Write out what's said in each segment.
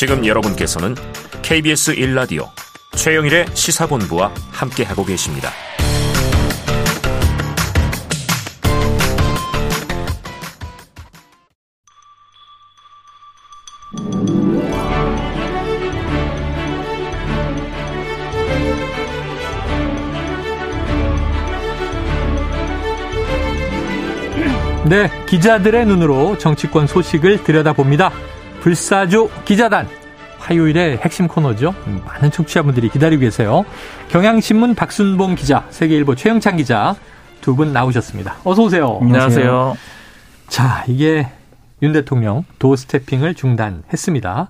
지금 여러분께서는 KBS 1라디오 최영일의 시사본부와 함께하고 계십니다. 네, 기자들의 눈으로 정치권 소식을 들여다봅니다. 불사조 기자단. 화요일의 핵심 코너죠. 많은 청취자분들이 기다리고 계세요. 경향신문 박순봉 기자, 세계일보 최영찬 기자 두 분 나오셨습니다. 어서 오세요. 안녕하세요. 자, 이게 윤 대통령 도스태핑을 중단했습니다.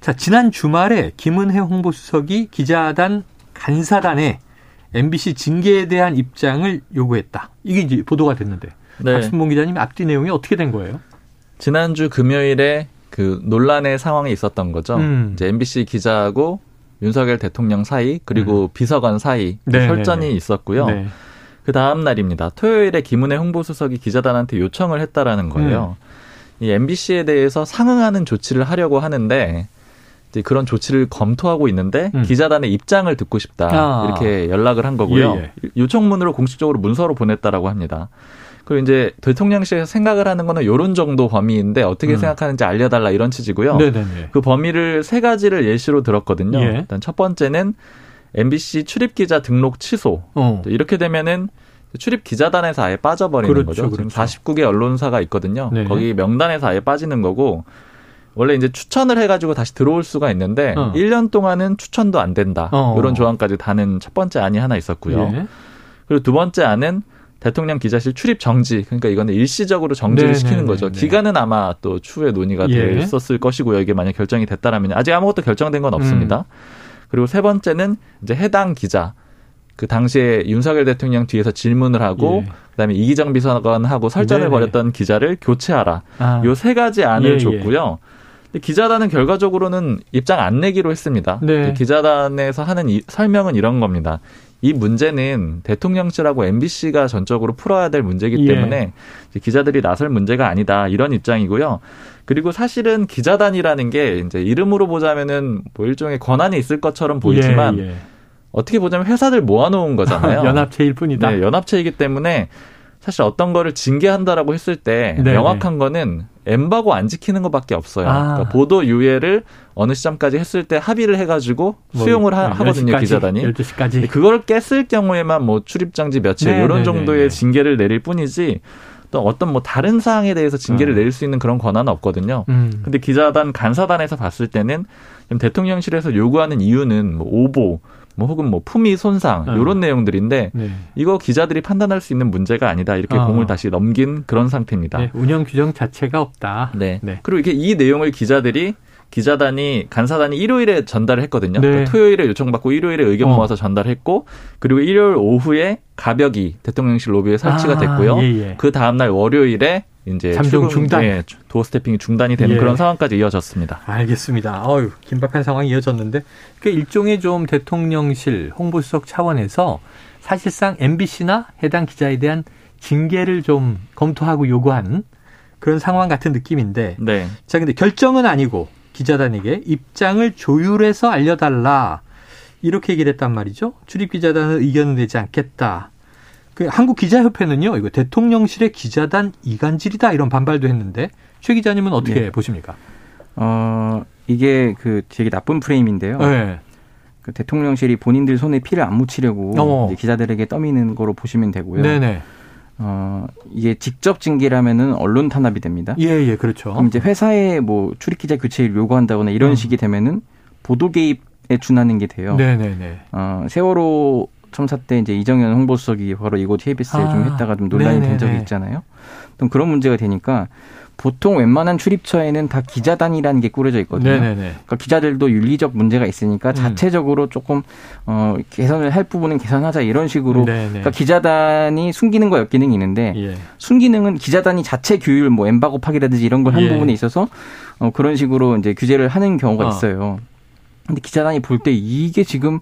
자, 지난 주말에 김은혜 홍보수석이 기자단 간사단에 MBC 징계에 대한 입장을 요구했다. 이게 이제 보도가 됐는데 네. 박순봉 기자님 앞뒤 내용이 어떻게 된 거예요? 지난주 금요일에 그 논란의 상황이 있었던 거죠. 음. 이제 MBC 기자하고 윤석열 대통령 사이 그리고 음. 비서관 사이 그 네, 설전이 네, 네. 있었고요. 네. 그 다음 날입니다. 토요일에 김은혜 홍보수석이 기자단한테 요청을 했다라는 거예요. 음. 이 MBC에 대해서 상응하는 조치를 하려고 하는데 이제 그런 조치를 검토하고 있는데 음. 기자단의 입장을 듣고 싶다 아. 이렇게 연락을 한 거고요. 예, 예. 요청문으로 공식적으로 문서로 보냈다라고 합니다. 그리고 이제 대통령실에서 생각을 하는 거는 요런 정도 범위인데 어떻게 음. 생각하는지 알려달라 이런 취지고요. 네네네. 그 범위를 세 가지를 예시로 들었거든요. 예. 일단 첫 번째는 MBC 출입 기자 등록 취소. 어. 이렇게 되면은 출입 기자단에서 아예 빠져버리는 그렇죠, 거죠. 그렇죠. 지금 49개 언론사가 있거든요. 네. 거기 명단에서 아예 빠지는 거고 원래 이제 추천을 해가지고 다시 들어올 수가 있는데 어. 1년 동안은 추천도 안 된다. 어. 이런 조항까지 다는 첫 번째 안이 하나 있었고요. 예. 그리고 두 번째 안은 대통령 기자실 출입 정지 그러니까 이거는 일시적으로 정지를 네네네네. 시키는 거죠. 기간은 아마 또 추후에 논의가 예. 됐었을 것이고요. 이게 만약 결정이 됐다라면 아직 아무것도 결정된 건 없습니다. 음. 그리고 세 번째는 이제 해당 기자 그 당시에 윤석열 대통령 뒤에서 질문을 하고 예. 그다음에 이기정 비서관하고 설전을 네네. 벌였던 기자를 교체하라. 아. 요세 가지 안을 예, 예. 줬고요. 예. 기자단은 결과적으로는 입장 안 내기로 했습니다. 네. 기자단에서 하는 이, 설명은 이런 겁니다. 이 문제는 대통령실하고 MBC가 전적으로 풀어야 될 문제이기 예. 때문에 기자들이 나설 문제가 아니다 이런 입장이고요. 그리고 사실은 기자단이라는 게 이제 이름으로 보자면은 뭐 일종의 권한이 있을 것처럼 보이지만 예, 예. 어떻게 보자면 회사들 모아놓은 거잖아요. 연합체일 뿐이다. 네, 연합체이기 때문에 사실 어떤 거를 징계한다라고 했을 때 네네. 명확한 거는 엠바고 안 지키는 것밖에 없어요. 아. 그러니까 보도 유예를 어느 시점까지 했을 때 합의를 해가지고 뭐, 수용을 하, 거든요 기자단이. 12시까지. 그걸 깼을 경우에만 뭐 출입장지 며칠 네, 이런 네, 정도의 네. 징계를 내릴 뿐이지 또 어떤 뭐 다른 사항에 대해서 징계를 음. 내릴 수 있는 그런 권한은 없거든요. 음. 근데 기자단 간사단에서 봤을 때는 대통령실에서 요구하는 이유는 뭐 오보 뭐 혹은 뭐 품위 손상 어. 이런 내용들인데 네. 이거 기자들이 판단할 수 있는 문제가 아니다 이렇게 어. 공을 다시 넘긴 그런 상태입니다. 네, 운영 규정 자체가 없다. 네. 네. 그리고 이게 이 내용을 기자들이 기자단이 간사단이 일요일에 전달을 했거든요. 네. 그러니까 토요일에 요청받고 일요일에 의견 어. 모아서 전달했고 그리고 일요일 오후에 가벽이 대통령실 로비에 설치가 아, 됐고요. 예, 예. 그 다음 날 월요일에 이제 잠정 중단, 예, 도어 스태핑이 중단이 되는 예. 그런 상황까지 이어졌습니다. 알겠습니다. 어유 긴박한 상황이 이어졌는데 그 일종의 좀 대통령실 홍보수석 차원에서 사실상 MBC나 해당 기자에 대한 징계를 좀 검토하고 요구한 그런 상황 같은 느낌인데. 네. 자, 근데 결정은 아니고 기자단에게 입장을 조율해서 알려달라. 이렇게 얘기를 했단 말이죠. 출입 기자단은 의견을 내지 않겠다. 그 한국 기자협회는요, 이거 대통령실의 기자단 이간질이다 이런 반발도 했는데 최 기자님은 어떻게 네. 보십니까? 어 이게 그 되게 나쁜 프레임인데요. 네. 그 대통령실이 본인들 손에 피를 안 묻히려고 어. 기자들에게 떠미는 거로 보시면 되고요. 네네. 어, 이게 직접 징계라면은 언론 탄압이 됩니다. 예, 예, 그렇죠. 그럼 이제 회사에 뭐 출입 기자 교체를 요구한다거나 이런 음. 식이 되면은 보도 개입에 준하는 게 돼요. 네 네 네. 어, 세월호 첨사 때 이제 이정현 홍보수석이 바로 이곳 TBS에 아, 좀 했다가 좀 논란이 네네네. 된 적이 있잖아요. 또 그런 문제가 되니까 보통 웬만한 출입처에는 다 기자단이라는 게 꾸려져 있거든요. 네네네. 그러니까 기자들도 윤리적 문제가 있으니까 음. 자체적으로 조금 어 개선을 할 부분은 개선하자 이런 식으로 그러니까 기자단이 순기능과 역기능이 있는데 예. 순기능은 기자단이 자체 규율 뭐 엠바 곱하기라든지 이런 걸한 예. 부분에 있어서 어 그런 식으로 이제 규제를 하는 경우가 어. 있어요. 근데 기자단이 볼 때 이게 지금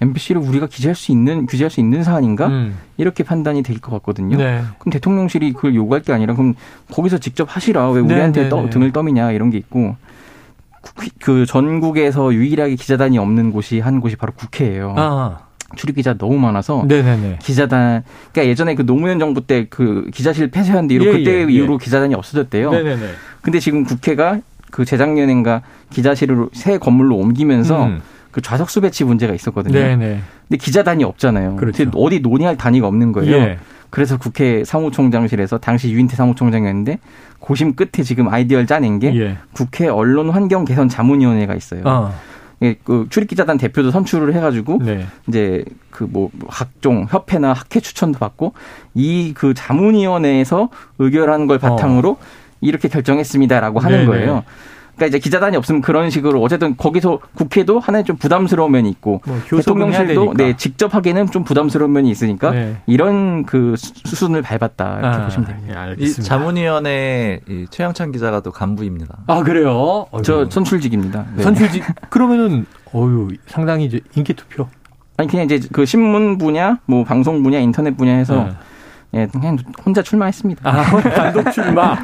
MBC를 우리가 기재할 수 있는 규제할 수 있는 사안인가 음. 이렇게 판단이 될 것 같거든요. 네. 그럼 대통령실이 그걸 요구할 게 아니라 그럼 거기서 직접 하시라 왜 우리한테 네, 네, 떠, 네. 등을 떠미냐 이런 게 있고 그 전국에서 유일하게 기자단이 없는 곳이 한 곳이 바로 국회예요. 아. 출입 기자 너무 많아서 네네네. 기자단 그러니까 예전에 그 노무현 정부 때 그 기자실 폐쇄한 뒤로 예, 그때 예, 예. 이후로 기자단이 없어졌대요. 네네네. 근데 지금 국회가 그 재작년인가 기자실을 새 건물로 옮기면서 음. 그 좌석 수 배치 문제가 있었거든요. 네네. 근데 기자단이 없잖아요. 그렇죠. 어디 논의할 단위가 없는 거예요. 예. 그래서 국회 사무총장실에서 당시 유인태 사무총장이었는데 고심 끝에 지금 아이디어를 짜낸 게 예. 국회 언론 환경 개선 자문위원회가 있어요. 어. 예, 그 출입기자단 대표도 선출을 해가지고 네. 이제 그 뭐 각종 협회나 학회 추천도 받고 이 그 자문위원회에서 의결하는 걸 바탕으로 어. 이렇게 결정했습니다라고 하는 네네. 거예요. 그러니까 이제 기자단이 없으면 그런 식으로 어쨌든 거기서 국회도 하나의 좀 부담스러운 면이 있고 뭐 대통령실도 네 직접 하기는 좀 부담스러운 면이 있으니까 네. 이런 그 수순을 밟았다 이렇게 아, 보시면 됩니다. 예, 이 자문위원회 이 최영찬 기자가 또 간부입니다. 아 그래요? 저 선출직입니다. 네. 선출직 그러면은 어유 상당히 이제 인기 투표. 아니 그냥 이제 그 신문 분야, 뭐 방송 분야, 인터넷 분야에서 네. 예, 그냥 혼자 출마했습니다. 아, 단독 출마.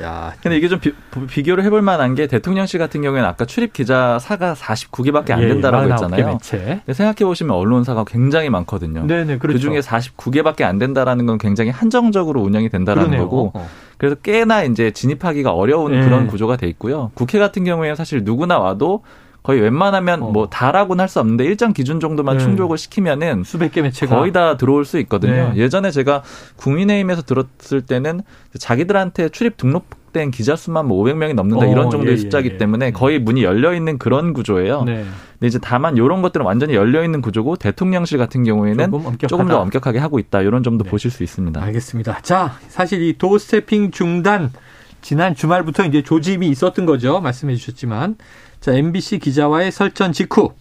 야, 근데 이게 좀 비, 교를 해볼 만한 게 대통령실 같은 경우에는 아까 출입 기자 사가 49개밖에 안 예, 된다라고 예, 했잖아요. 근데 생각해 보시면 언론사가 굉장히 많거든요. 네네, 그렇죠. 그 중에 49개밖에 안 된다라는 건 굉장히 한정적으로 운영이 된다라는 그러네요. 거고. 어. 그래서 꽤나 이제 진입하기가 어려운 네. 그런 구조가 돼 있고요. 국회 같은 경우에는 사실 누구나 와도 거의 웬만하면 어. 뭐 다라고는 할 수 없는데 일정 기준 정도만 네. 충족을 시키면은 수백 개 매체가 거의 다 들어올 수 있거든요. 네. 예전에 제가 국민의힘에서 들었을 때는 자기들한테 출입 등록된 기자 수만 뭐 500명이 넘는다 어, 이런 정도의 예, 숫자이기 예, 예. 때문에 거의 문이 열려 있는 그런 구조예요. 네. 근데 이제 다만 이런 것들은 완전히 열려 있는 구조고 대통령실 같은 경우에는 조금, 조금 더 엄격하게 하고 있다 이런 점도 네. 보실 수 있습니다. 알겠습니다. 자, 사실 이 도스태핑 중단 지난 주말부터 이제 조짐이 있었던 거죠. 말씀해 주셨지만 자, MBC 기자와의 설전 직후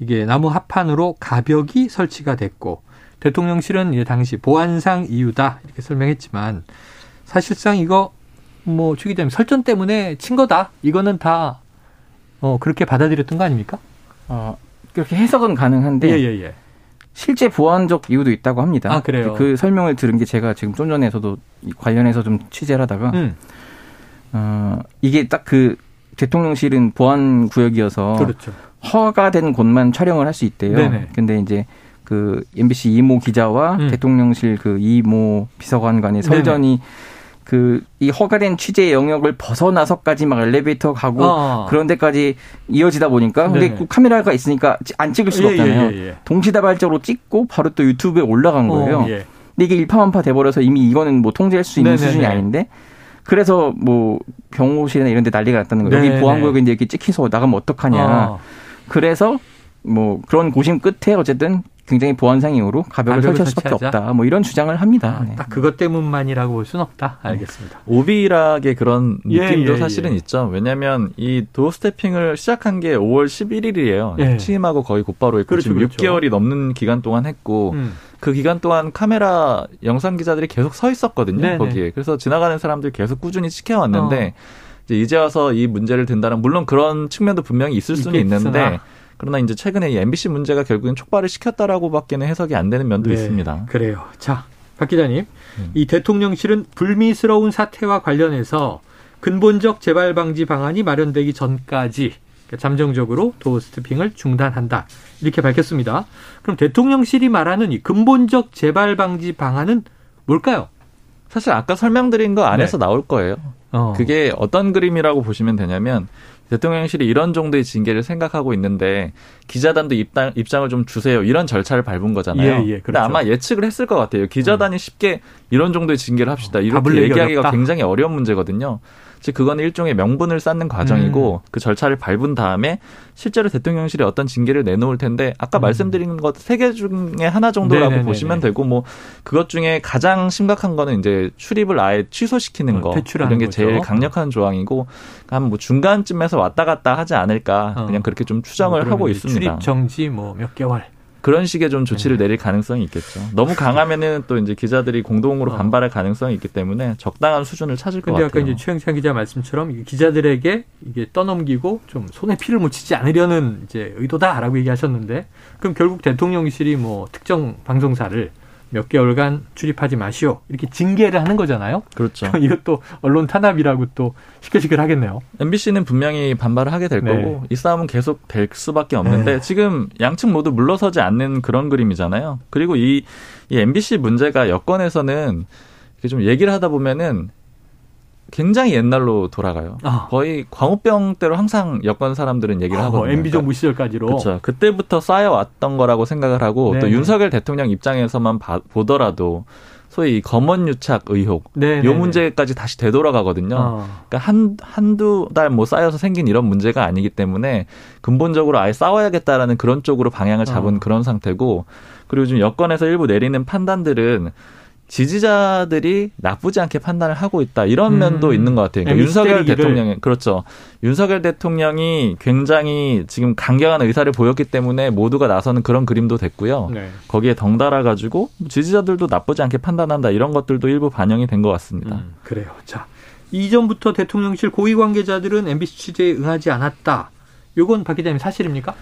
이게 나무 합판으로 가벽이 설치가 됐고 대통령실은 이 당시 보안상 이유다 이렇게 설명했지만 사실상 이거 뭐 추 기자님 설전 때문에 친 거다 이거는 다 어, 그렇게 받아들였던 거 아닙니까? 어, 그렇게 해석은 가능한데 예, 예, 예. 실제 보안적 이유도 있다고 합니다. 아, 그래요? 그 설명을 들은 게 제가 지금 좀 전에 저도 관련해서 좀 취재를 하다가 음. 어, 이게 딱 그 대통령실은 보안 구역이어서 그렇죠. 허가된 곳만 촬영을 할 수 있대요. 네네. 근데 이제 그 MBC 이모 기자와 음. 대통령실 그 이모 비서관 간의 설전이 그 이 허가된 취재 영역을 벗어나서까지 막 엘리베이터 가고 어. 그런 데까지 이어지다 보니까 근데 그 카메라가 있으니까 안 찍을 수가 예, 예 없잖아요. 예, 예, 예. 동시다발적으로 찍고 바로 또 유튜브에 올라간 어, 거예요. 어, 예. 근데 이게 일파만파 돼버려서 이미 이거는 뭐 통제할 수 있는 네네네. 수준이 아닌데 그래서 뭐 병호실이나 이런 데 난리가 났다는 거예요. 여기 보안구역에 이제 이렇게 찍혀서 나가면 어떡하냐. 어. 그래서 뭐 그런 고심 끝에 어쨌든 굉장히 보안상 이유로 가벽을, 설치할 수밖에 없다. 뭐 이런 주장을 합니다. 아, 네. 딱 그것 때문만이라고 볼 수는 없다. 알겠습니다. 오비락의 그런 예, 느낌도 예, 예, 사실은 예. 있죠. 왜냐하면 이 도어 스태핑을 시작한 게 5월 11일이에요. 예. 취임하고 거의 곧바로 했고 그렇죠, 지금 그렇죠. 6개월이 넘는 기간 동안 했고 음. 그 기간 동안 카메라 영상 기자들이 계속 서 있었거든요. 네네. 거기에. 그래서 지나가는 사람들 계속 꾸준히 지켜왔는데 어. 이제 이제 와서 이 문제를 든다는 물론 그런 측면도 분명히 있을 수는 있는데 그러나 이제 최근에 이 MBC 문제가 결국엔 촉발을 시켰다라고밖에는 해석이 안 되는 면도 네, 있습니다. 그래요. 자, 박 기자님, 음. 이 대통령실은 불미스러운 사태와 관련해서 근본적 재발 방지 방안이 마련되기 전까지 그러니까 잠정적으로 도어 스태핑을 중단한다. 이렇게 밝혔습니다. 그럼 대통령실이 말하는 이 근본적 재발 방지 방안은 뭘까요? 사실 아까 설명드린 거 안에서 네. 나올 거예요. 어. 그게 어떤 그림이라고 보시면 되냐면 대통령실이 이런 정도의 징계를 생각하고 있는데 기자단도 입당, 입장을 좀 주세요. 이런 절차를 밟은 거잖아요. 예, 예, 그렇죠. 근데 아마 예측을 했을 것 같아요. 기자단이 음. 쉽게 이런 정도의 징계를 합시다. 이렇게 얘기하기가 어렵다. 굉장히 어려운 문제거든요. 즉 그건 일종의 명분을 쌓는 과정이고 음. 그 절차를 밟은 다음에 실제로 대통령실이 어떤 징계를 내놓을 텐데 아까 음. 말씀드린 것 세 개 중에 하나 정도라고 네네네네. 보시면 되고 뭐 그것 중에 가장 심각한 거는 이제 출입을 아예 취소시키는 어, 거 이런 게 거죠. 제일 강력한 조항이고 한 뭐 중간쯤에서 왔다 갔다 하지 않을까 어. 그냥 그렇게 좀 추정을 뭐 하고 있습니다. 출입 정지 뭐 몇 개월 그런 식의 좀 조치를 네. 내릴 가능성이 있겠죠. 너무 강하면은 또 이제 기자들이 공동으로 어. 반발할 가능성이 있기 때문에 적당한 수준을 찾을 것 같아요. 근데 아까 이제 최영찬 기자 말씀처럼 기자들에게 이게 떠넘기고 좀 손에 피를 묻히지 않으려는 이제 의도다라고 얘기하셨는데 그럼 결국 대통령실이 뭐 특정 방송사를 몇 개월간 출입하지 마시오. 이렇게 징계를 하는 거잖아요. 그렇죠. 이것도 언론 탄압이라고 또 시끌시끌 하겠네요. MBC는 분명히 반발을 하게 될 네. 거고 이 싸움은 계속 될 수밖에 없는데 네. 지금 양측 모두 물러서지 않는 그런 그림이잖아요. 그리고 이, 이 MBC 문제가 여권에서는 좀 얘기를 하다 보면은 굉장히 옛날로 돌아가요. 아. 거의 광우병 때로 항상 여권 사람들은 얘기를 아, 하거든요. MB 정부 시절까지로. 그렇죠. 그때부터 쌓여왔던 거라고 생각을 하고 네네. 또 윤석열 대통령 입장에서만 봐, 보더라도 소위 검언 유착 의혹 네네네. 요 문제까지 다시 되돌아가거든요. 어. 그러니까 한 한두 달 뭐 쌓여서 생긴 이런 문제가 아니기 때문에 근본적으로 아예 싸워야겠다라는 그런 쪽으로 방향을 잡은 어. 그런 상태고 그리고 지금 여권에서 일부 내리는 판단들은 지지자들이 나쁘지 않게 판단을 하고 있다 이런 음. 면도 있는 것 같아요. 그러니까 윤석열 대통령이 그렇죠. 윤석열 대통령이 굉장히 지금 강경한 의사를 보였기 때문에 모두가 나서는 그런 그림도 됐고요. 네. 거기에 덩달아 가지고 지지자들도 나쁘지 않게 판단한다 이런 것들도 일부 반영이 된 것 같습니다. 음, 그래요. 자 이전부터 대통령실 고위 관계자들은 MBC 취재에 응하지 않았다. 요건 박 기자님 사실입니까?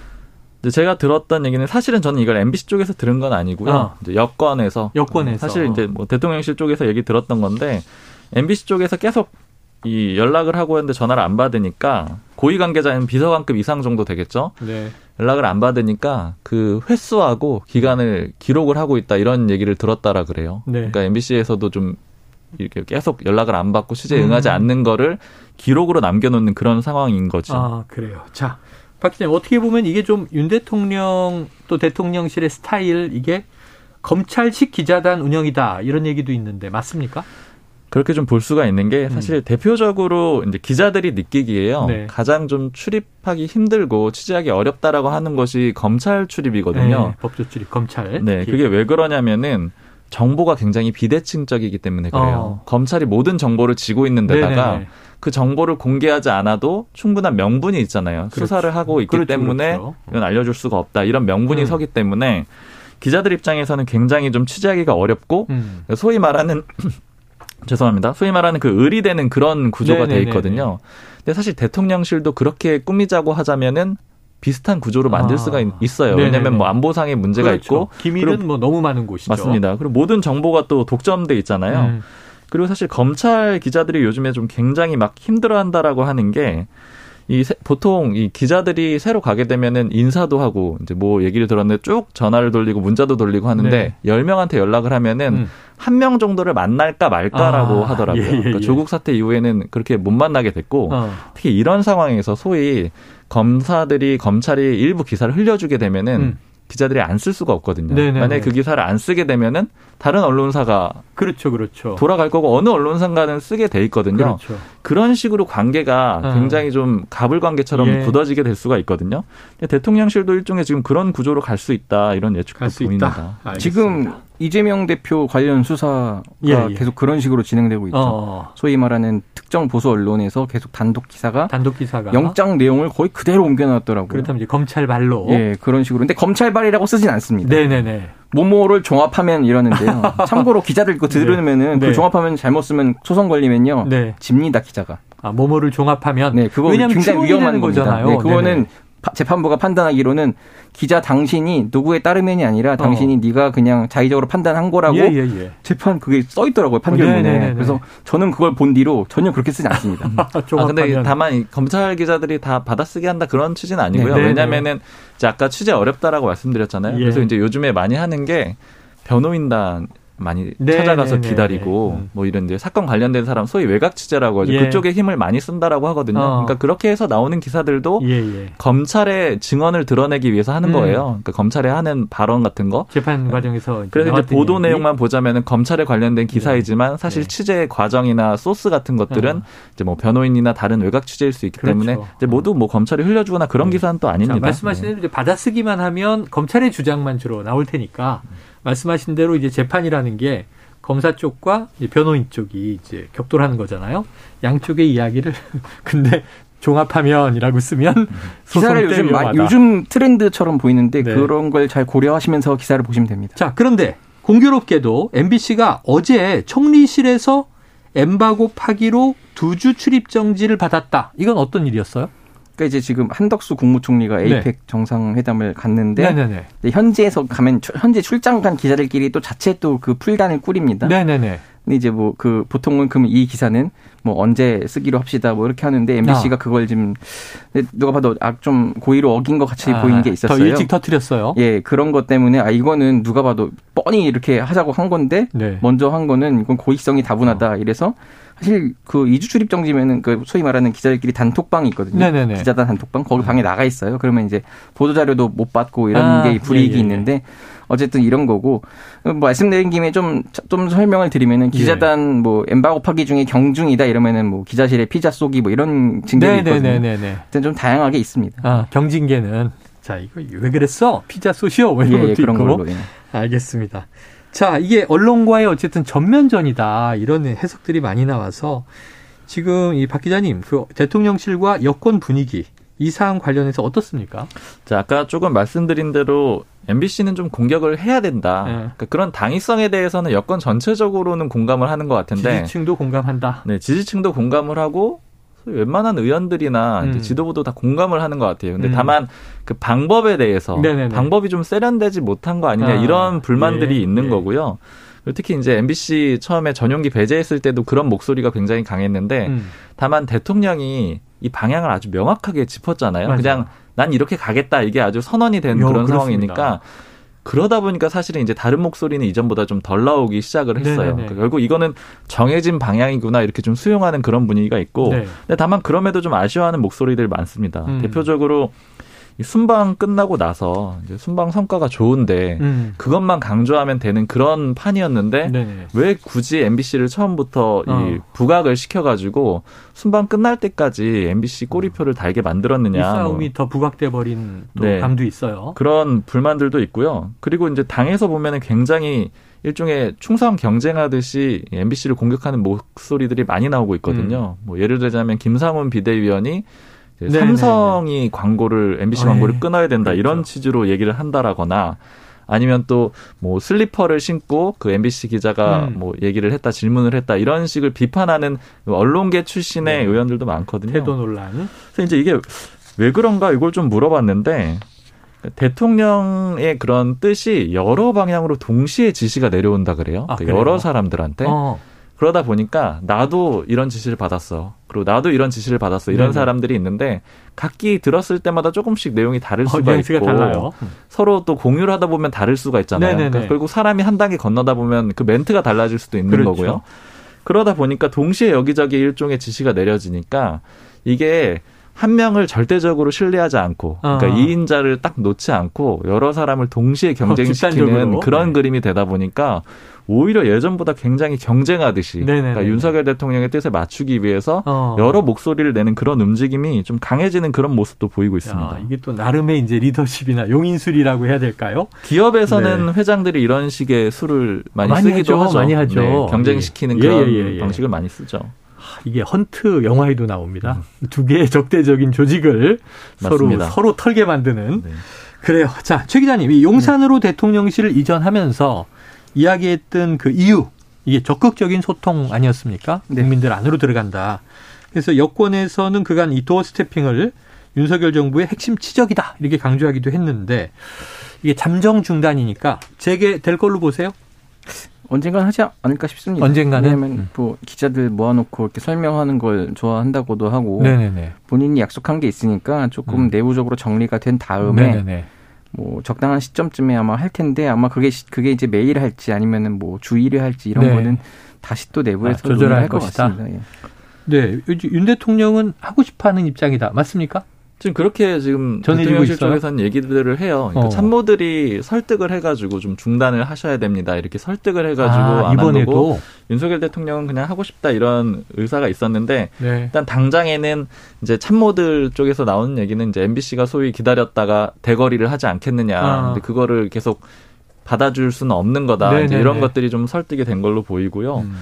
제가 들었던 얘기는 사실은 저는 이걸 MBC 쪽에서 들은 건 아니고요. 어. 이제 여권에서 여권에서 사실 이제 뭐 대통령실 쪽에서 얘기 들었던 건데 MBC 쪽에서 계속 이 연락을 하고 했는데 전화를 안 받으니까 고위 관계자는 비서관급 이상 정도 되겠죠. 네. 연락을 안 받으니까 그 횟수하고 기간을 기록을 하고 있다 이런 얘기를 들었다라 그래요. 네. 그러니까 MBC에서도 좀 이렇게 계속 연락을 안 받고 취재에 응하지 음. 않는 거를 기록으로 남겨놓는 그런 상황인 거죠. 아 그래요. 자 박 기자님 어떻게 보면 이게 좀 윤 대통령 또 대통령실의 스타일 이게 검찰식 기자단 운영이다 이런 얘기도 있는데 맞습니까? 그렇게 좀 볼 수가 있는 게 사실 음. 대표적으로 이제 기자들이 느끼기에요. 네. 가장 좀 출입하기 힘들고 취재하기 어렵다라고 하는 것이 검찰 출입이거든요. 네, 법조 출입 검찰. 네, 그게 왜 그러냐면은 정보가 굉장히 비대칭적이기 때문에 그래요. 어. 검찰이 모든 정보를 쥐고 있는 데다가 네네. 그 정보를 공개하지 않아도 충분한 명분이 있잖아요. 그렇죠. 수사를 하고 있기 그렇죠, 때문에 그렇죠. 이건 알려줄 수가 없다. 이런 명분이 음. 서기 때문에 기자들 입장에서는 굉장히 좀 취재하기가 어렵고 음. 소위 말하는 죄송합니다. 소위 말하는 그 의리되는 그런 구조가 네네네네. 돼 있거든요. 근데 사실 대통령실도 그렇게 꾸미자고 하자면은 비슷한 구조로 만들 아. 수가 있어요. 왜냐하면 뭐 안보상의 문제가 그렇죠. 있고 기밀은 뭐 너무 많은 곳이죠. 맞습니다. 그리고 모든 정보가 또 독점돼 있잖아요. 음. 그리고 사실 검찰 기자들이 요즘에 좀 굉장히 막 힘들어한다라고 하는 게. 이 보통 이 기자들이 새로 가게 되면은 인사도 하고 이제 뭐 얘기를 들었는데 쭉 전화를 돌리고 문자도 돌리고 하는데 네. 열명한테 연락을 하면은 음. 한명 정도를 만날까 말까라고 아, 하더라고요. 예, 예, 그러니까 예. 조국 사태 이후에는 그렇게 못 만나게 됐고 어. 특히 이런 상황에서 소위 검사들이 검찰이 일부 기사를 흘려주게 되면은 음. 기자들이 안 쓸 수가 없거든요. 네네네. 만약에 그 기사를 안 쓰게 되면은 다른 언론사가 그렇죠, 그렇죠. 돌아갈 거고 어느 언론사가는 쓰게 돼 있거든요. 그렇죠. 그런 식으로 관계가 어. 굉장히 좀 가불 관계처럼 예. 굳어지게 될 수가 있거든요. 대통령실도 일종의 지금 그런 구조로 갈 수 있다 이런 예측도 보입니다. 지금 이재명 대표 관련 수사가 예, 예. 계속 그런 식으로 진행되고 있죠. 어. 소위 말하는 특정 보수 언론에서 계속 단독 기사가 단독 기사가 영장 내용을 거의 그대로 옮겨놨더라고요. 그렇다면 이제 검찰 발로 예 그런 식으로. 근데 검찰 발이라고 쓰진 않습니다. 네네네. 모모를 종합하면 이러는데요. 참고로 기자들 거 들으면은 네. 그 네. 종합하면 잘못 쓰면 소송 걸리면요. 네. 집니다 기자가. 아 모모를 종합하면 네 그거 굉장히 위험한 거잖아요. 네, 그거는 네네. 재판부가 판단하기로는 기자 당신이 누구에 따르면이 아니라 당신이 어. 네가 그냥 자의적으로 판단한 거라고 예, 예, 예. 재판 그게 써 있더라고요 판결문에. 어, 그래서 저는 그걸 본 뒤로 전혀 그렇게 쓰지 않습니다. 아 근데 다만 검찰 기자들이 다 받아쓰기 한다 그런 취지는 아니고요. 네네. 왜냐하면은 이제 아까 취재 어렵다라고 말씀드렸잖아요. 예. 그래서 이제 요즘에 많이 하는 게 변호인단 많이 네, 찾아가서 네, 네 기다리고 네, 네. 뭐 이런 이제 사건 관련된 사람 소위 외곽 취재라고 하죠. 예. 그쪽에 힘을 많이 쓴다라고 하거든요. 어. 그러니까 그렇게 해서 나오는 기사들도 예, 예. 검찰의 증언을 드러내기 위해서 하는 음. 거예요. 그러니까 검찰에 하는 발언 같은 거. 재판 과정에서 그래서 이제 보도? 내용만 보자면은 검찰에 관련된 기사이지만 사실 취재 과정이나 소스 같은 것들은 어. 이제 뭐 변호인이나 다른 외곽 취재일 수 있기 그렇죠. 때문에 이제 모두 뭐 검찰이 흘려주거나 그런 기사는 또 아닙니다. 자, 말씀하신 대로 이제 받아쓰기만 하면 검찰의 주장만 주로 나올 테니까. 말씀하신 대로 이제 재판이라는 게 검사 쪽과 변호인 쪽이 이제 격돌하는 거잖아요. 양쪽의 이야기를 근데 종합하면이라고 쓰면 기사를 요즘 마, 요즘 트렌드처럼 보이는데 네. 그런 걸 잘 고려하시면서 기사를 보시면 됩니다. 자, 그런데 공교롭게도 MBC가 어제 총리실에서 엠바고 파기로 두 주 출입 정지를 받았다. 이건 어떤 일이었어요? 그러니까 이제 지금 한덕수 국무총리가 네. 에이펙 네. 정상회담을 갔는데 네네네. 현지에서 가면 현재 출장 간 기자들끼리 또 자체 또 그 풀단을 꾸립니다. 네네네. 근데 이제 뭐 그 보통은 그럼 이 기사는 뭐 언제 쓰기로 합시다 뭐 이렇게 하는데 MBC가 아. 그걸 지금 누가 봐도 아좀 고의로 어긴 것 같이 아, 보이는 게 있었어요. 더 일찍 터트렸어요. 예, 그런 것 때문에 아 이거는 누가 봐도 뻔히 이렇게 하자고 한 건데 네. 먼저 한 거는 이건 고의성이 다분하다. 어. 이래서 사실 그 이주 출입 정지면은 그 소위 말하는 기자들끼리 단톡방이 있거든요. 네네네. 기자단 단톡방 거기 방에 나가 있어요. 그러면 이제 보도 자료도 못 받고 이런 아, 게 불이익이 예, 예, 예. 있는데 어쨌든 이런 거고 뭐 말씀드린 김에 좀좀 좀 설명을 드리면은 기자단 예. 뭐 엠바고 파기 중에 경중이다 이러면은 뭐 기자실에 피자 쏘기 뭐 이런 징계가 있거든요. 네네네. 좀 다양하게 있습니다. 아, 경징계는 자 이거 왜 그랬어? 피자 쏘시오 뭐 이런 예, 것도 그런 있고. 걸로, 예. 알겠습니다. 자 이게 언론과의 어쨌든 전면전이다 이런 해석들이 많이 나와서 지금 이 박 기자님 그 대통령실과 여권 분위기 이 사안 관련해서 어떻습니까? 자, 아까 조금 말씀드린 대로 MBC는 좀 공격을 해야 된다. 네. 그러니까 그런 당위성에 대해서는 여권 전체적으로는 공감을 하는 것 같은데 지지층도 공감한다. 네, 지지층도 공감을 하고 웬만한 의원들이나 음. 지도부도 다 공감을 하는 것 같아요. 근데 음. 다만 그 방법에 대해서 네네네. 방법이 좀 세련되지 못한 거 아니냐 아, 이런 불만들이 예, 있는 예. 거고요. 특히 이제 MBC 처음에 전용기 배제했을 때도 그런 목소리가 굉장히 강했는데 음. 다만 대통령이 이 방향을 아주 명확하게 짚었잖아요. 맞아. 그냥 난 이렇게 가겠다 이게 아주 선언이 된 요, 그런 그렇습니다. 상황이니까 그러다 보니까 사실은 이제 다른 목소리는 이전보다 좀 덜 나오기 시작을 했어요. 그러니까 결국 이거는 정해진 방향이구나 이렇게 좀 수용하는 그런 분위기가 있고, 네. 근데 다만 그럼에도 좀 아쉬워하는 목소리들 많습니다. 음. 대표적으로 순방 끝나고 나서 이제 순방 성과가 좋은데 음. 그것만 강조하면 되는 그런 판이었는데 네네. 왜 굳이 MBC를 처음부터 어. 이 부각을 시켜가지고 순방 끝날 때까지 MBC 꼬리표를 달게 만들었느냐. 이 싸움이 뭐. 더 부각돼 버린 또 네. 감도 있어요. 그런 불만들도 있고요. 그리고 이제 당에서 보면은 굉장히 일종의 충성 경쟁하듯이 MBC를 공격하는 목소리들이 많이 나오고 있거든요. 음. 뭐 예를 들자면 김상훈 비대위원이 네, 삼성이 네네. 광고를 MBC 광고를 네. 끊어야 된다 그렇죠. 이런 취지로 얘기를 한다라거나 아니면 또 뭐 슬리퍼를 신고 그 MBC 기자가 음. 뭐 얘기를 했다 질문을 했다 이런 식을 비판하는 언론계 출신의 네. 의원들도 많거든요. 태도 논란. 그래서 이제 이게 왜 그런가 이걸 좀 물어봤는데 대통령의 그런 뜻이 여러 방향으로 동시에 지시가 내려온다 그래요. 아, 그러니까 여러 사람들한테. 어. 그러다 보니까 나도 이런 지시를 받았어. 그리고 나도 이런 지시를 받았어. 이런 네네. 사람들이 있는데 각기 들었을 때마다 조금씩 내용이 다를 어, 수가 어, 있고 달라요. 서로 또 공유를 하다 보면 다를 수가 있잖아요. 그러니까 결국 사람이 한 단계 건너다 보면 그 멘트가 달라질 수도 있는 그렇죠. 거고요. 그러다 보니까 동시에 여기저기 일종의 지시가 내려지니까 이게 한 명을 절대적으로 신뢰하지 않고 그러니까 아. 2인자를 딱 놓지 않고 여러 사람을 동시에 어, 경쟁시키는 어, 그런 네. 그림이 되다 보니까 오히려 예전보다 굉장히 경쟁하듯이 그러니까 윤석열 대통령의 뜻에 맞추기 위해서 어. 여러 목소리를 내는 그런 움직임이 좀 강해지는 그런 모습도 보이고 있습니다. 야, 이게 또 나름의 이제 리더십이나 용인술이라고 해야 될까요? 기업에서는 네. 회장들이 이런 식의 술을 많이, 많이 쓰기도 하죠. 많이 하죠. 네, 경쟁시키는 예. 그런 예, 예, 예, 방식을 많이 쓰죠. 이게 헌트 영화에도 나옵니다. 음. 두 개의 적대적인 조직을 맞습니다. 서로 서로 털게 만드는. 네. 그래요. 자, 최 기자님, 이 용산으로 네. 대통령실을 이전하면서 이야기했던 그 이유 이게 적극적인 소통 아니었습니까? 네. 국민들 안으로 들어간다. 그래서 여권에서는 그간 이 도어 스태핑을 윤석열 정부의 핵심 치적이다 이렇게 강조하기도 했는데 이게 잠정 중단이니까 재개될 걸로 보세요? 언젠간 하지 않을까 싶습니다. 언젠가는 왜냐하면 음. 뭐 기자들 모아놓고 이렇게 설명하는 걸 좋아한다고도 하고 네네네. 본인이 약속한 게 있으니까 조금 음. 내부적으로 정리가 된 다음에 네네네. 뭐 적당한 시점쯤에 아마 할 텐데 아마 그게 그게 이제 매일 할지 아니면은 뭐 주일에 할지 이런 네. 거는 다시 또 내부에서 아, 조절할 것이다. 같습니다. 예. 네, 윤 대통령은 하고 싶어하는 입장이다. 맞습니까? 지금 그렇게 지금 대통령실 쪽에서는 얘기들을 해요. 그러니까 어. 참모들이 설득을 해가지고 좀 중단을 하셔야 됩니다. 이렇게 설득을 해가지고 아, 안 이번에도 윤석열 대통령은 그냥 하고 싶다 이런 의사가 있었는데 네. 일단 당장에는 이제 참모들 쪽에서 나오는 얘기는 이제 MBC가 소위 기다렸다가 대거리를 하지 않겠느냐. 아. 근데 그거를 계속 받아줄 수는 없는 거다. 이제 이런 것들이 좀 설득이 된 걸로 보이고요. 음.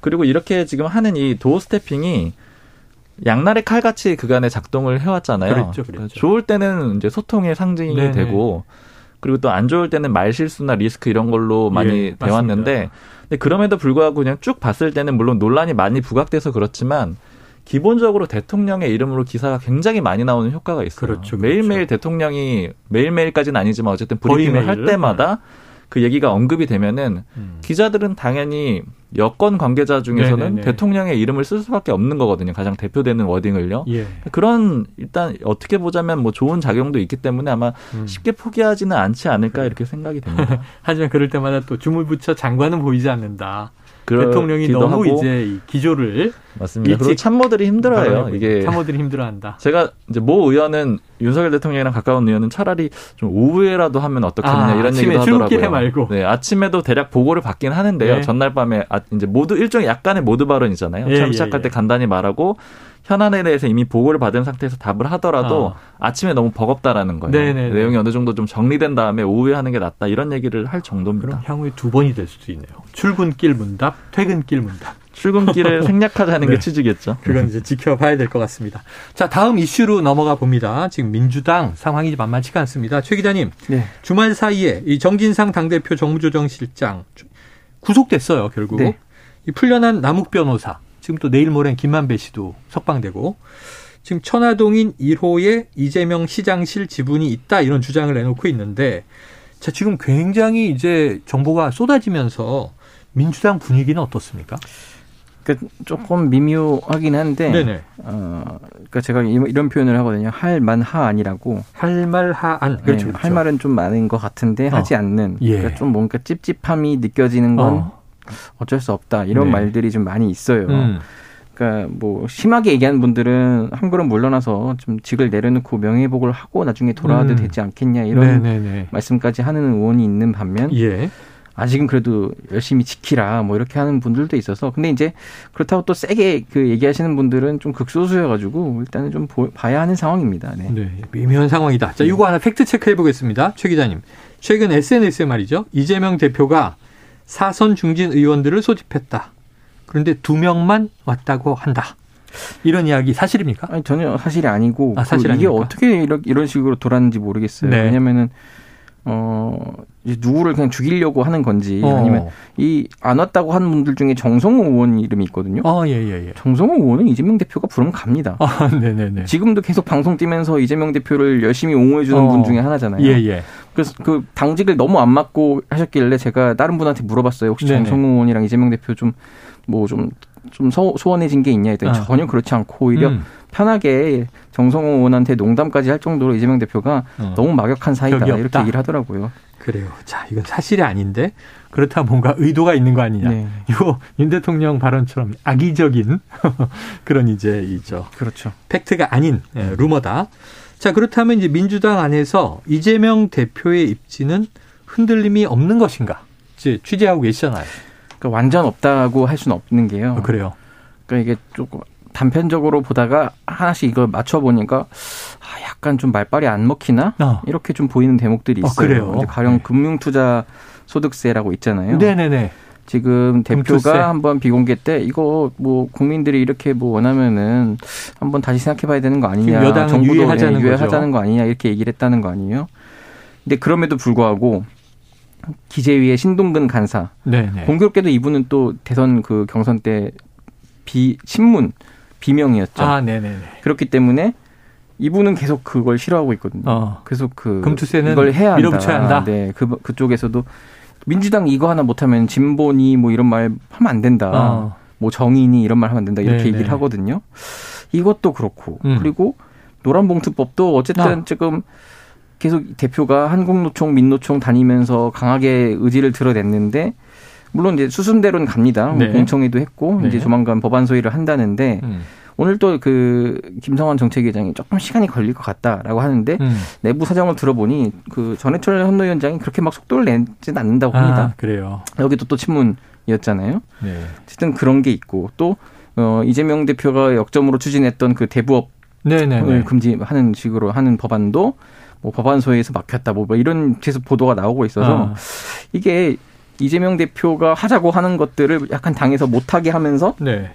그리고 이렇게 지금 하는 이 도어 스태핑이 양날의 칼같이 그간에 작동을 해왔잖아요. 그렇죠, 그렇죠. 좋을 때는 이제 소통의 상징이 네네. 되고 그리고 또 안 좋을 때는 말 실수나 리스크 이런 걸로 많이 예, 돼왔는데 근데 그럼에도 불구하고 그냥 쭉 봤을 때는 물론 논란이 많이 부각돼서 그렇지만 기본적으로 대통령의 이름으로 기사가 굉장히 많이 나오는 효과가 있어요. 그렇죠, 그렇죠. 매일매일 대통령이 매일매일까지는 아니지만 어쨌든 브리핑을 할 때마다 네. 그 얘기가 언급이 되면은 음. 기자들은 당연히 여권 관계자 중에서는 네네네. 대통령의 이름을 쓸 수밖에 없는 거거든요. 가장 대표되는 워딩을요. 예. 그런 일단 어떻게 보자면 뭐 좋은 작용도 있기 때문에 아마 음. 쉽게 포기하지는 않지 않을까 이렇게 생각이 됩니다. 하지만 그럴 때마다 또 주물 붙여 장관은 보이지 않는다. 대통령이 너무 하고. 이제 기조를 맞습니다. 그리고 참모들이 힘들어요. 이게 참모들이 힘들어한다. 제가 이제 모 의원은 윤석열 대통령이랑 가까운 의원은 차라리 좀 오후에라도 하면 어떻겠느냐 아, 이런 얘기도 하더라고요. 말고. 네, 아침에도 대략 보고를 받긴 하는데요. 네. 전날 밤에 아, 이제 모두 일종의 약간의 모두 발언이잖아요. 예, 처음 예, 시작할 예, 때 간단히 말하고 현안에 대해서 이미 보고를 받은 상태에서 답을 하더라도 어. 아침에 너무 버겁다라는 거예요. 네네네. 내용이 어느 정도 좀 정리된 다음에 오후에 하는 게 낫다 이런 얘기를 할 정도입니다. 그럼 향후에 두 번이 될 수도 있네요. 출근길 문답, 퇴근길 문답. 출근길을 생략하자는 네. 게 취지겠죠. 그건 이제 지켜봐야 될 것 같습니다. 자, 다음 이슈로 넘어가 봅니다. 지금 민주당 상황이 만만치가 않습니다. 최 기자님, 네. 주말 사이에 이 정진상 당대표 정무조정실장 구속됐어요, 결국. 네. 이 풀려난 남욱 변호사 지금 또 내일 모레는 김만배 씨도 석방되고 지금 천화동인 1호에 이재명 시장실 지분이 있다 이런 주장을 내놓고 있는데 자 지금 굉장히 이제 정보가 쏟아지면서 민주당 분위기는 어떻습니까? 그 조금 미묘하긴 한데, 네네. 어, 그러니까 제가 이런 표현을 하거든요. 할 만하 아니라고. 할 말 하 안. 네, 그렇죠, 그렇죠. 할 말은 좀 많은 것 같은데 어. 하지 않는. 예. 그러니까 좀 뭔가 찝찝함이 느껴지는 건 어. 어쩔 수 없다 이런 네. 말들이 좀 많이 있어요. 음. 그러니까 뭐 심하게 얘기하는 분들은 한 걸음 물러나서 좀 직을 내려놓고 명예회복을 하고 나중에 돌아와도 음. 되지 않겠냐 이런 네네네. 말씀까지 하는 의원이 있는 반면 예. 아직은 그래도 열심히 지키라 뭐 이렇게 하는 분들도 있어서 근데 이제 그렇다고 또 세게 그 얘기하시는 분들은 좀 극소수여가지고 일단은 좀 봐야 하는 상황입니다. 네. 네 미묘한 상황이다. 자, 이거 하나 팩트 체크해 보겠습니다. 최 기자님. 최근 SNS에 말이죠. 이재명 대표가 사선 중진 의원들을 소집했다. 그런데 두 명만 왔다고 한다. 이런 이야기 사실입니까? 아니, 전혀 사실이 아니고 아, 사실 그 이게 아닙니까? 어떻게 이런, 이런 식으로 돌았는지 모르겠어요. 네. 왜냐면은 어, 누구를 그냥 죽이려고 하는 건지 어. 아니면 이 안 왔다고 하는 분들 중에 정성호 의원 이름이 있거든요. 아, 예, 예, 예. 정성호 의원은 이재명 대표가 부르면 갑니다. 아, 네네네. 지금도 계속 방송 뛰면서 이재명 대표를 열심히 옹호해주는 어. 분 중에 하나잖아요. 예, 예. 그래서 그 당직을 너무 안 맡고 하셨길래 제가 다른 분한테 물어봤어요. 혹시 네네. 정성호 의원이랑 이재명 대표 좀 뭐 좀 좀 소원해진 게 있냐 했더니 아. 전혀 그렇지 않고 오히려 음. 편하게 정성호 의원한테 농담까지 할 정도로 이재명 대표가 어. 너무 막역한 사이다 이렇게 얘기를 하더라고요. 그래요. 자, 이건 사실이 아닌데 그렇다 뭔가 의도가 있는 거 아니냐. 네. 이거 윤 대통령 발언처럼 악의적인 그런 이제 이죠. 그렇죠. 팩트가 아닌 예, 루머다. 자, 그렇다면 이제 민주당 안에서 이재명 대표의 입지는 흔들림이 없는 것인가? 이제 취재하고 계시잖아요. 그러니까 완전 없다고 할 수는 없는 게요. 어, 그래요. 그러니까 이게 조금 단편적으로 보다가 하나씩 이걸 맞춰 보니까 아, 약간 좀 말빨이 안 먹히나 어. 이렇게 좀 보이는 대목들이 어, 있어요. 어, 가령 네. 금융투자 소득세라고 있잖아요. 네네네. 지금 대표가 금투세. 한번 비공개 때 이거 뭐 국민들이 이렇게 뭐 원하면은 한번 다시 생각해봐야 되는 거 아니냐. 정부도 유예하자는, 유예하자는 거 아니냐 이렇게 얘기를 했다는 거 아니에요. 근데 그럼에도 불구하고 기재위의 신동근 간사. 네네. 공교롭게도 이분은 또 대선 그 경선 때 비 신문 비명이었죠. 아, 네네. 그렇기 때문에 이분은 계속 그걸 싫어하고 있거든요. 어. 계속 그 금투세는 이걸 해야 한다. 밀어붙여야 한다. 네, 그 그쪽에서도 민주당 이거 하나 못하면 진보니 뭐 이런 말 하면 안 된다. 어. 뭐 정인이 이런 말 하면 안 된다. 이렇게 네네. 얘기를 하거든요. 이것도 그렇고 음. 그리고 노란봉투법도 어쨌든 아. 지금 계속 대표가 한국노총, 민노총 다니면서 강하게 의지를 드러냈는데 물론 이제 수순대로는 갑니다. 뭐 네. 공청회도 했고 네. 이제 조만간 법안 소위를 한다는데 음. 오늘 또 그 김성환 정책위원장이 조금 시간이 걸릴 것 같다라고 하는데 음. 내부 사정을 들어보니 그 전해철 현노위원장이 그렇게 막 속도를 내지는 않는다고 합니다. 아, 그래요. 여기도 또 친문이었잖아요. 네. 어쨌든 그런 게 있고 또 어, 이재명 대표가 역점으로 추진했던 그 대부업 네네네. 금지하는 식으로 하는 법안도 뭐 법안소에서 막혔다 뭐 이런 계속 보도가 나오고 있어서 어. 이게 이재명 대표가 하자고 하는 것들을 약간 당에서 못하게 하면서 네.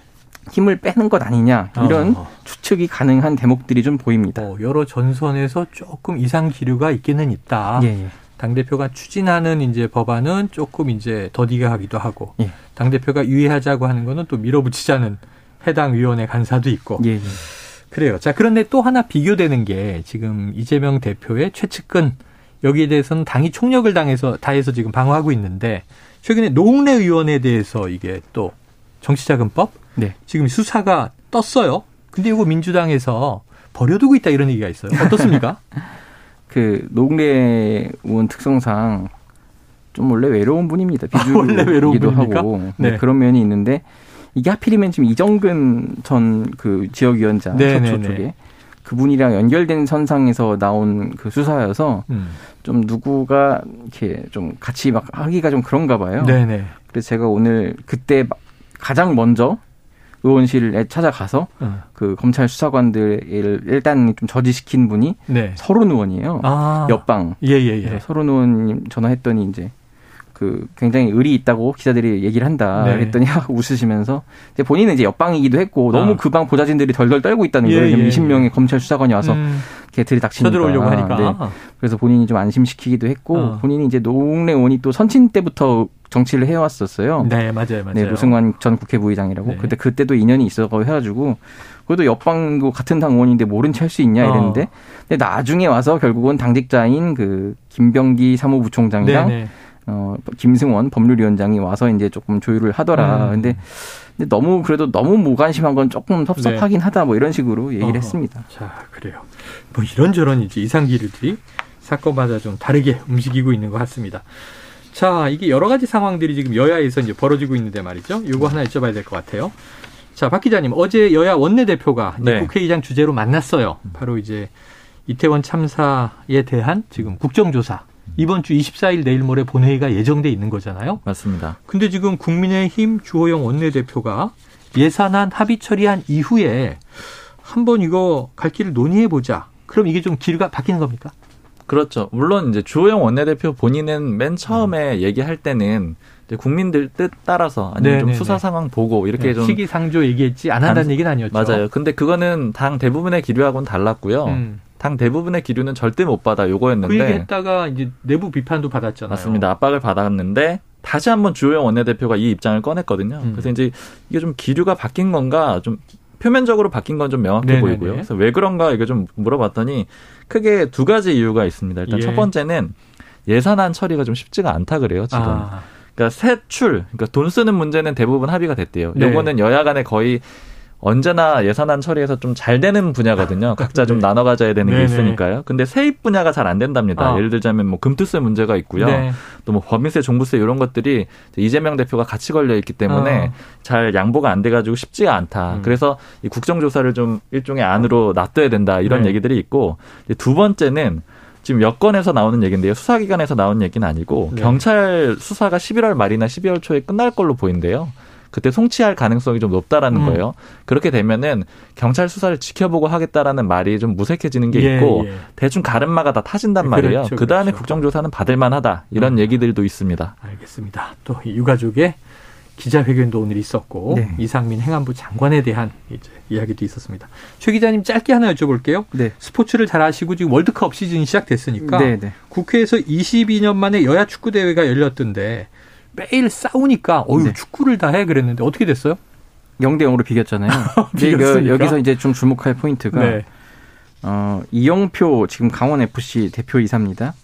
힘을 빼는 것 아니냐 이런 어. 추측이 가능한 대목들이 좀 보입니다. 어, 여러 전선에서 조금 이상 기류가 있기는 있다. 예, 예. 당 대표가 추진하는 이제 법안은 조금 이제 더디게 하기도 하고 예. 당 대표가 유예하자고 하는 거는 또 밀어붙이자는 해당 위원회 간사도 있고. 예, 예. 그래요. 자, 그런데 또 하나 비교되는 게 지금 이재명 대표의 최측근 여기에 대해서는 당이 총력을 당해서 다해서 지금 방어하고 있는데 최근에 노웅래 의원에 대해서 이게 또 정치자금법 네. 지금 수사가 떴어요. 근데 이거 민주당에서 버려두고 있다 이런 얘기가 있어요. 어떻습니까? 그 노웅래 의원 특성상 좀 원래 외로운 분입니다. 비주기도 아, 하고 네. 네. 그런 면이 있는데 이게 하필이면 지금 이정근 전 그 지역위원장 네, 서초 네, 네. 쪽에 그분이랑 연결된 선상에서 나온 그 수사여서 음. 좀 누구가 이렇게 좀 같이 막 하기가 좀 그런가 봐요. 네네. 그래서 제가 오늘 그때 가장 먼저 의원실에 찾아가서 어. 그 검찰 수사관들을 일단 좀 저지시킨 분이 네. 서른 의원이에요. 아. 옆방. 예예예. 예, 예. 서른 의원님 전화했더니 이제 그 굉장히 의리 있다고 기자들이 얘기를 한다 네. 그랬더니 웃으시면서 이제 본인은 이제 옆방이기도 했고 너무 아. 그방 보좌진들이 덜덜 떨고 있다는 예, 거예요. 예, 20명의 예. 검찰 수사관이 와서 음. 개들이 닥치니까. 쳐들어오려고 하니까. 네. 그래서 본인이 좀 안심시키기도 했고 어. 본인이 이제 노웅래 의원이 또 선친 때부터 정치를 해왔었어요. 네, 맞아요, 맞아요. 네, 노승환 전 국회부의장이라고. 네. 근데 그때도 인연이 있어서 해가지고 그래도 옆방도 같은 당 의원인데 모른 채 할 수 있냐 이랬는데 어. 근데 나중에 와서 결국은 당직자인 그 김병기 사무부총장이랑 네네. 네. 어, 김승원 법률위원장이 와서 이제 조금 조율을 하더라. 음. 근데, 근데 너무 그래도 너무 무관심한 건 조금 섭섭하긴 네. 하다 뭐 이런 식으로 얘기를 어허. 했습니다. 자, 그래요. 뭐 이런저런 이제 이상기류들이 사건마다 좀 다르게 움직이고 있는 것 같습니다. 자, 이게 여러 가지 상황들이 지금 여야에서 이제 벌어지고 있는데 말이죠. 이거 하나 여쭤봐야 될 것 같아요. 자, 박 기자님, 어제 여야 원내대표가 네. 국회의장 주제로 만났어요. 바로 이제 이태원 참사에 대한 지금 국정조사 이번 주 24일 내일 모레 본회의가 예정돼 있는 거잖아요. 맞습니다. 근데 지금 국민의힘 주호영 원내대표가 예산안 합의 처리한 이후에 한번 이거 갈 길을 논의해 보자. 그럼 이게 좀 길가 바뀌는 겁니까? 그렇죠. 물론 이제 주호영 원내대표 본인은 맨 처음에 음. 얘기할 때는 국민들 뜻 따라서 아니면 네네네. 좀 수사 상황 보고 이렇게 네, 좀 시기상조 얘기했지 안 한다는 얘기는 아니었죠. 맞아요. 근데 그거는 당 대부분의 기류하고는 달랐고요. 음. 당 대부분의 기류는 절대 못 받아 요거였는데 그 얘기했다가 이제 내부 비판도 받았잖아요. 맞습니다. 압박을 받았는데 다시 한번 주호영 원내대표가 이 입장을 꺼냈거든요. 음. 그래서 이제 이게 좀 기류가 바뀐 건가 좀 표면적으로 바뀐 건 좀 명확해 네네네. 보이고요. 그래서 왜 그런가 이거 좀 물어봤더니 크게 두 가지 이유가 있습니다. 일단 예. 첫 번째는 예산안 처리가 좀 쉽지가 않다 그래요 지금. 아. 그러니까 세출, 그러니까 돈 쓰는 문제는 대부분 합의가 됐대요. 네. 요거는 여야 간에 거의 언제나 예산안 처리해서 좀 잘 되는 분야거든요. 각자 좀 네. 나눠 가져야 되는 네네. 게 있으니까요. 근데 세입 분야가 잘 안 된답니다. 아. 예를 들자면 뭐 금투세 문제가 있고요. 네. 또뭐 법인세, 종부세 이런 것들이 이재명 대표가 같이 걸려 있기 때문에 아. 잘 양보가 안 돼 가지고 쉽지가 않다. 음. 그래서 이 국정조사를 좀 일종의 안으로 놔둬야 된다 이런 네. 얘기들이 있고 두 번째는 지금 여권에서 나오는 얘기인데요. 수사기관에서 나오는 얘기는 아니고 네. 경찰 수사가 11월 말이나 12월 초에 끝날 걸로 보인대요. 그때 송치할 가능성이 좀 높다라는 음. 거예요. 그렇게 되면은 경찰 수사를 지켜보고 하겠다라는 말이 좀 무색해지는 게 예, 있고 예. 대충 가름마가 다 타진단 말이에요. 그렇죠, 그 다음에 그렇죠. 국정조사는 받을 만하다 이런 음. 얘기들도 있습니다. 알겠습니다. 또 유가족의 기자회견도 오늘 있었고 네. 이상민 행안부 장관에 대한 이제 이야기도 있었습니다. 최 기자님 짧게 하나 여쭤볼게요. 네. 스포츠를 잘 아시고 지금 월드컵 시즌이 시작됐으니까 네, 네. 국회에서 22년 만에 여야 축구 대회가 열렸던데 매일 싸우니까 어유 네. 축구를 다 해 그랬는데 어떻게 됐어요? 0대 0으로 비겼잖아요. 근데 여기서 이제 좀 주목할 포인트가 네. 어, 이영표 지금 강원 FC 대표 이사입니다.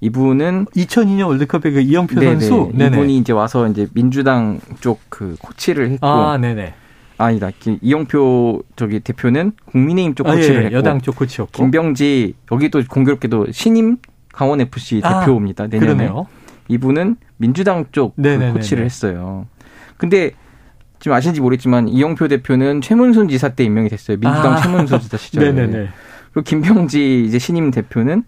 이분은 2002년 월드컵의 그 이영표 네네. 선수 네네. 이분이 이제 와서 이제 민주당 쪽 그 코치를 했고 아, 네네. 아니다. 이영표 저기 대표는 국민의힘 쪽 코치를 아, 예, 했고 여당 쪽 코치였고 김병지 여기도 공교롭게도 신임 강원 FC 아, 대표입니다. 내년에. 그러네요. 이분은 민주당 쪽그 코치를 했어요. 근데 지금 아시는지 모르겠지만 이영표 대표는 최문순 지사 때 임명이 됐어요. 민주당 아. 최문순 지사 시절에. 네네네. 그리고 김병지 이제 신임 대표는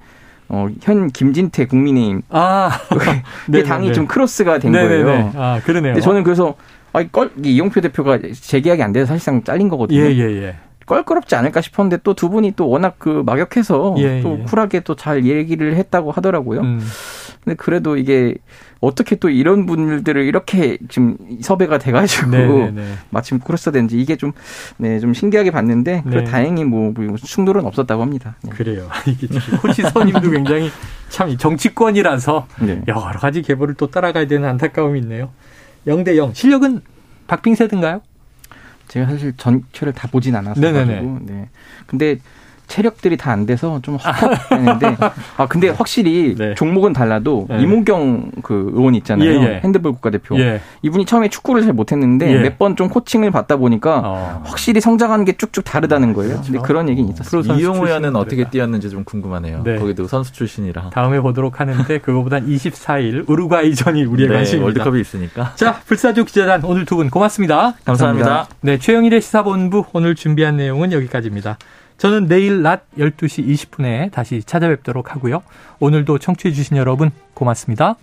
어, 현 김진태 국민의힘. 아. 그 당이 좀 크로스가 된 네네네. 거예요. 아, 그러네요. 근데 저는 그래서 아이 껄 이용표 대표가 재계약이 안 돼서 사실상 잘린 거거든요. 예, 예, 예. 껄끄럽지 않을까 싶었는데 또 두 분이 또 워낙 그 막역해서 예, 또 예. 쿨하게 또 잘 얘기를 했다고 하더라고요. 음. 근데 그래도 이게 어떻게 또 이런 분들을 이렇게 지금 섭외가 돼가지고 네네네. 네, 네. 마침 크로스 된지 이게 좀, 네, 좀 신기하게 봤는데, 네. 다행히 뭐, 뭐, 충돌은 없었다고 합니다. 네. 그래요. 이게 코치 선임도 굉장히 참 정치권이라서 네. 여러 가지 계보를 또 따라가야 되는 안타까움이 있네요. 0대 0. 실력은 박빙세든가요? 제가 사실 전체를 다 보진 않아서 가지고. 네. 근데 체력들이 다 안 돼서 좀 헉헉했는데 아 근데 확실히 네. 종목은 달라도 네. 이문경 그 의원 있잖아요 예, 예. 핸드볼 국가대표 예. 이분이 처음에 축구를 잘 못했는데 예. 몇번 좀 코칭을 받다 보니까 어. 확실히 성장하는 게 쭉쭉 다르다는 거예요. 그렇죠. 근데 그런 얘기는 있었어요. 이용호 의원은 어떻게 뛰었는지 좀 궁금하네요. 네. 거기도 선수 출신이라 다음에 보도록 하는데 그거보단 24일 우루과이전이 우리의 네, 관심입니다. 월드컵이 있으니까. 자 불사조 기자단 오늘 두 분 고맙습니다. 감사합니다. 감사합니다. 네 최영일의 시사본부 오늘 준비한 내용은 여기까지입니다. 저는 내일 낮 12시 20분에 다시 찾아뵙도록 하고요. 오늘도 청취해주신 여러분 고맙습니다.